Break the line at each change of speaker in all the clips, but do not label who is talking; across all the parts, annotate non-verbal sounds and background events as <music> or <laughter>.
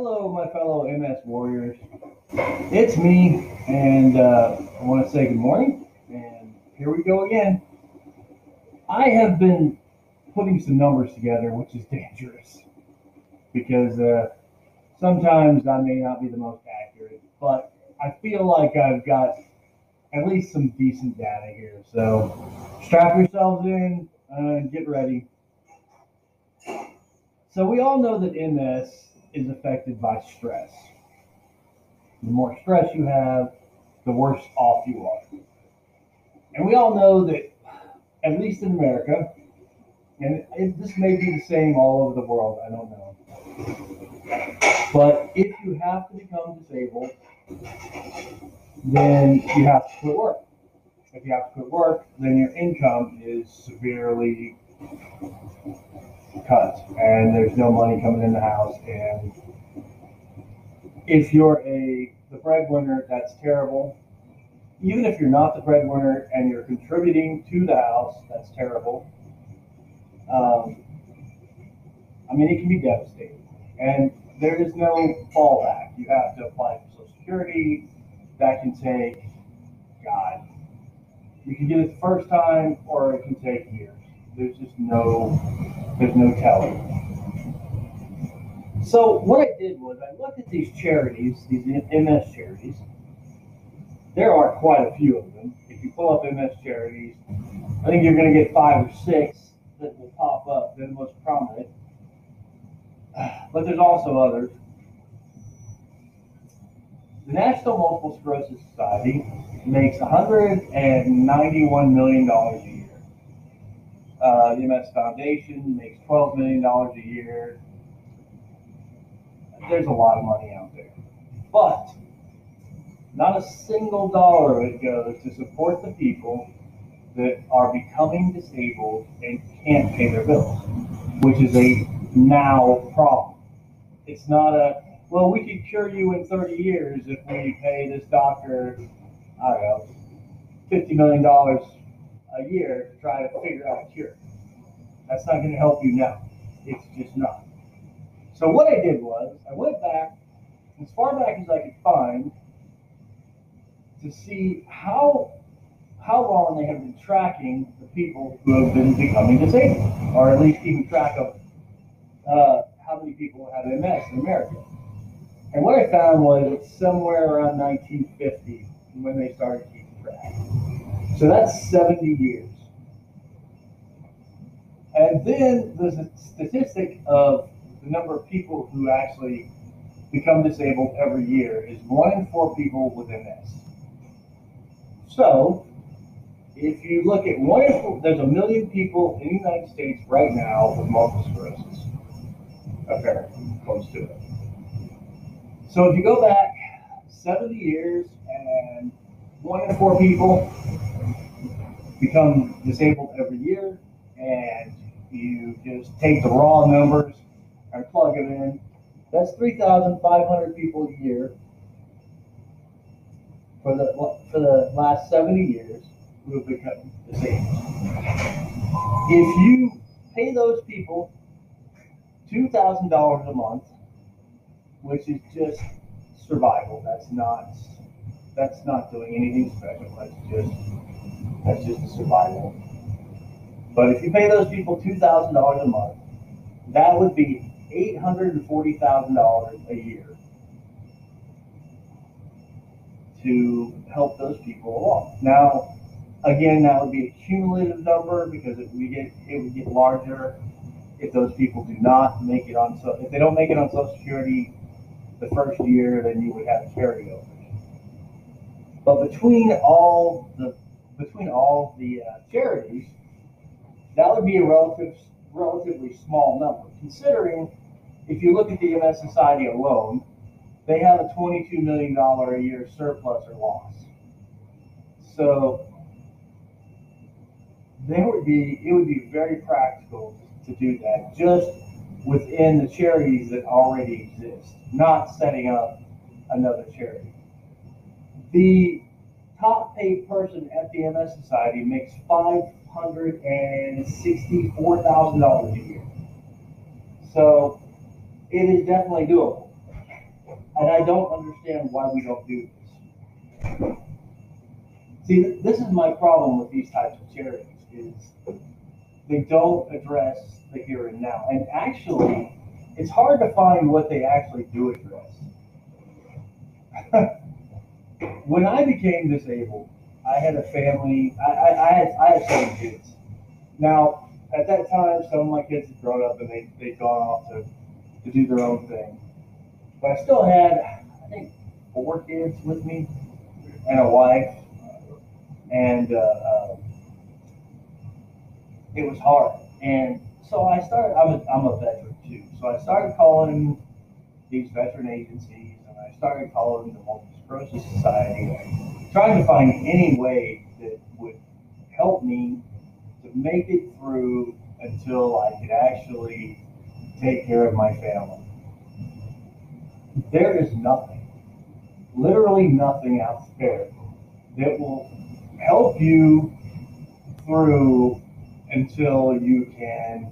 Hello, my fellow MS warriors. It's me, and uh, I want to say good morning. And here we go again. I have been putting some numbers together, which is dangerous because uh, sometimes I may not be the most accurate, but I feel like I've got at least some decent data here. So strap yourselves in and get ready. So we all know that MS is affected by stress. The more stress you have, the worse off you are. And we all know that, at least in America, and it, this may be the same all over the world, I don't know. But if you have to become disabled, then you have to quit work. If you have to quit work, then your income is severely cut and there's no money coming in the house. And if you're a the breadwinner, that's terrible. Even if you're not the breadwinner and you're contributing to the house, that's terrible. Um, I mean, it can be devastating. And there is no fallback. You have to apply for Social Security. That can take, God, you can get it the first time or it can take years. There's just no, there's no telling. So what I did was I looked at these charities, these MS charities. There are quite a few of them. If you pull up MS charities, I think you're going to get five or six that will pop up. They're the most prominent. But there's also others. The National Multiple Sclerosis Society makes $191 million a year. Uh, the MS Foundation makes $12 million a year. There's a lot of money out there. But not a single dollar of it goes to support the people that are becoming disabled and can't pay their bills, which is a now problem. It's not a, well, we could cure you in 30 years if we pay this doctor, I don't know, $50 million a year to try to figure out a cure. That's not going to help you now. It's just not. So what I did was I went back as far back as I could find to see how how long they have been tracking the people who have been becoming disabled, or at least keeping track of uh, how many people have MS in America. And what I found was it's somewhere around 1950 when they started. So that's 70 years. And then the statistic of the number of people who actually become disabled every year is one in four people with MS. So, if you look at one in four, there's a million people in the United States right now with multiple sclerosis. Okay, close to it. So if you go back 70 years and one in four people become disabled every year, and you just take the raw numbers and plug it in. That's 3,500 people a year for the for the last 70 years who have become disabled. If you pay those people $2,000 a month, which is just survival, that's not that's not doing anything special. That's just that's just a survival. But if you pay those people two thousand dollars a month, that would be eight hundred and forty thousand dollars a year to help those people along. Now, again, that would be a cumulative number because if we get it would get larger if those people do not make it on so if they don't make it on Social Security the first year, then you would have carryovers. But between all the between all the uh, charities, that would be a relative, relatively small number, considering if you look at the MS Society alone, they have a $22 million a year surplus or loss. So there would be it would be very practical to do that just within the charities that already exist, not setting up another charity. The top paid person at the MS Society makes five hundred and sixty-four thousand dollars a year. So it is definitely doable. And I don't understand why we don't do this. See, this is my problem with these types of charities is they don't address the here and now. And actually, it's hard to find what they actually do address. <laughs> when I became disabled, I had a family. I, I, I had I had seven kids. Now, at that time, some of my kids had grown up and they they'd gone off to to do their own thing. But I still had, I think, four kids with me and a wife, and uh, uh, it was hard. And so I started. I'm a, I'm a veteran too, so I started calling these veteran agencies, and I started calling the Multiple Sclerosis Society, trying to find any way that would help me to make it through until I could actually take care of my family. There is nothing, literally nothing out there that will help you through until you can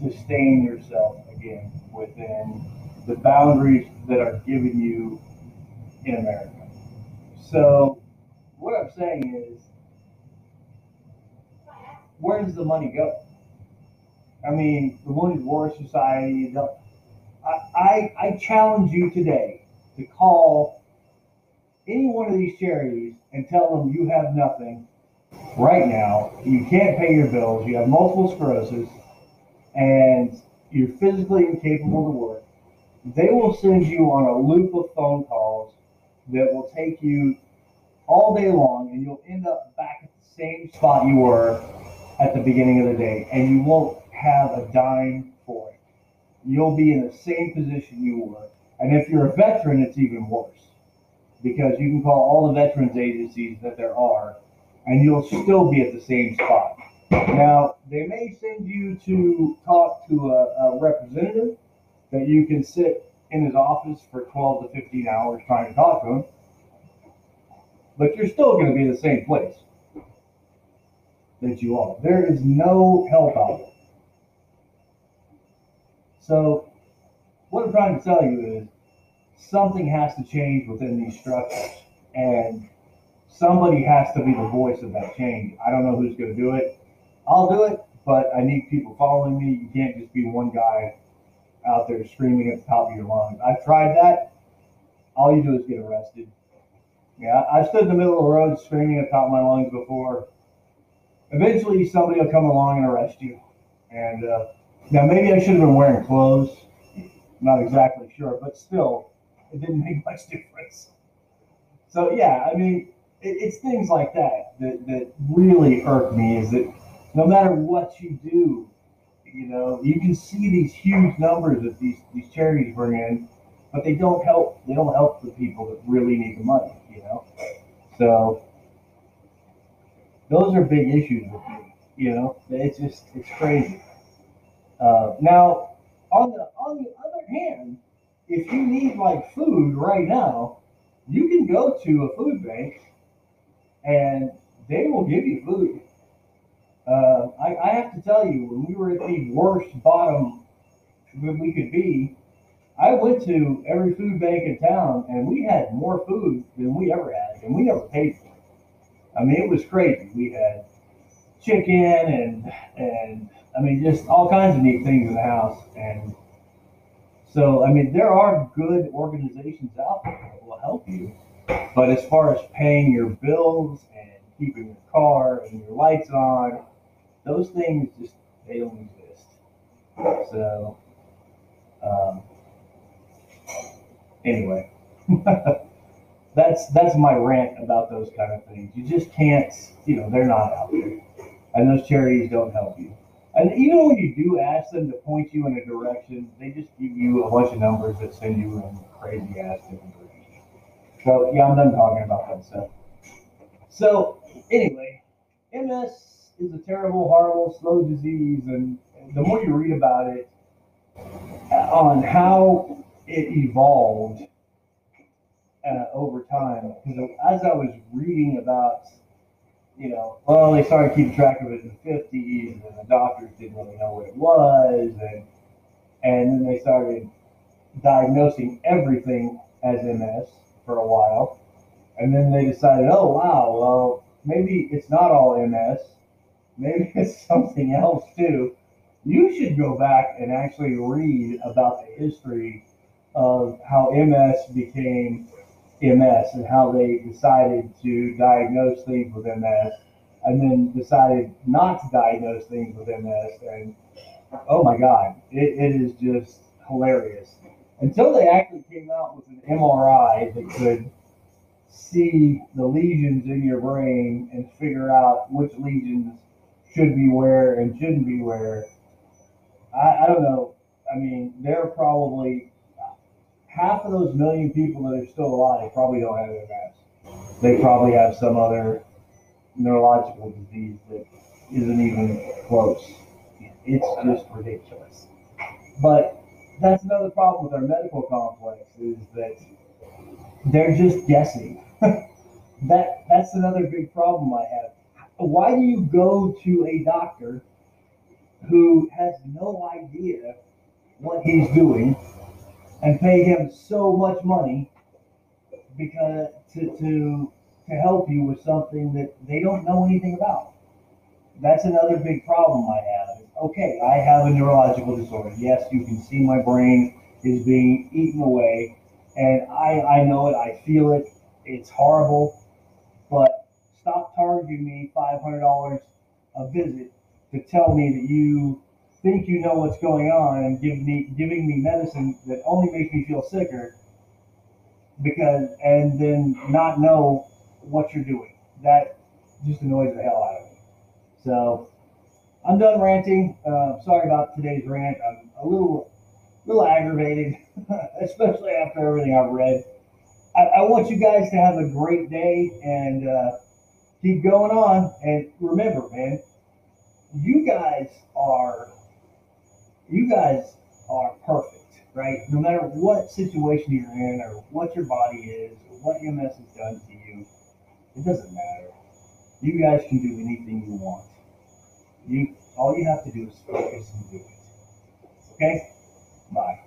sustain yourself again within the boundaries that are given you in America. So, what I'm saying is, where does the money go? I mean, the Wounded War Society. The, I, I, I challenge you today to call any one of these charities and tell them you have nothing right now. You can't pay your bills. You have multiple sclerosis, and you're physically incapable to work. They will send you on a loop of phone calls that will take you all day long, and you'll end up back at the same spot you were at the beginning of the day, and you won't have a dime for it. You'll be in the same position you were. And if you're a veteran, it's even worse because you can call all the veterans agencies that there are, and you'll still be at the same spot. Now, they may send you to talk to a, a representative that you can sit in his office for 12 to 15 hours trying to talk to him, but you're still going to be in the same place that you are. There is no help out there. So, what I'm trying to tell you is something has to change within these structures, and somebody has to be the voice of that change. I don't know who's going to do it. I'll do it, but I need people following me. You can't just be one guy out there screaming at the top of your lungs. I've tried that. All you do is get arrested. Yeah, I've stood in the middle of the road screaming at the top of my lungs before. Eventually, somebody will come along and arrest you. And uh, now, maybe I should have been wearing clothes. Not exactly sure, but still, it didn't make <laughs> much difference. So yeah, I mean, it, it's things like that, that that really irk me. Is that no matter what you do, you know, you can see these huge numbers that these these charities bring in, but they don't help. They don't help the people that really need the money. You know, so those are big issues with me. You know, it's just it's crazy. Uh, now, on the on the other hand, if you need like food right now, you can go to a food bank and they will give you food. Uh, I, I have to tell you, when we were at the worst bottom that we could be, I went to every food bank in town and we had more food than we ever had, and we never paid for it. I mean, it was crazy. We had chicken and and I mean, just all kinds of neat things in the house. And so, I mean, there are good organizations out there that will help you. But as far as paying your bills and keeping your car and your lights on, those things just, they don't exist. So, um, anyway, <laughs> that's, that's my rant about those kind of things. You just can't, you know, they're not out there. And those charities don't help you. And even when you do ask them to point you in a direction, they just give you a bunch of numbers that send you in crazy ass different directions. So yeah, I'm done talking about that stuff. So anyway, MS is a terrible, horrible, slow disease, and the more you read about it, on how it evolved uh, over time, because as I was reading about you know, well, they started keeping track of it in the 50s, and the doctors didn't really know what it was, and and then they started diagnosing everything as MS for a while. And then they decided, oh, wow, well, maybe it's not all MS. Maybe <laughs> it's something else too. You should go back and actually read about the history of how MS became MS and how they decided to diagnose things with MS and then decided not to diagnose things with MS. And oh my God, it, it is just hilarious. Until they actually came out with an MRI that could see the lesions in your brain and figure out which lesions should be where and shouldn't be where. I, I don't know. I mean, there are probably half of those million people that are still alive probably don't have MS. They probably have some other neurological disease that isn't even close. It's just ridiculous. But that's another problem with our medical complex is that they're just guessing. <laughs> that that's another big problem I have. Why do you go to a doctor who has no idea what he's doing and pay him so much money because to to to help you with something that they don't know anything about? That's another big problem I have. Okay, I have a neurological disorder. Yes, you can see my brain is being eaten away, and I, I know it, I feel it, it's horrible, but stop charging me $500 a visit to tell me that you think you know what's going on and give me giving me medicine that only makes me feel sicker because and then not know what you're doing. That just annoys the hell out of me. So I'm done ranting. Uh, sorry about today's rant. I'm a little, little aggravated, <laughs> especially after everything I've read. I, I, want you guys to have a great day and uh, keep going on. And remember, man, you guys are, you guys are perfect, right? No matter what situation you're in or what your body is or what MS has done to you, it doesn't matter. You guys can do anything you want. You all you have to do is focus and do it. Okay? Bye.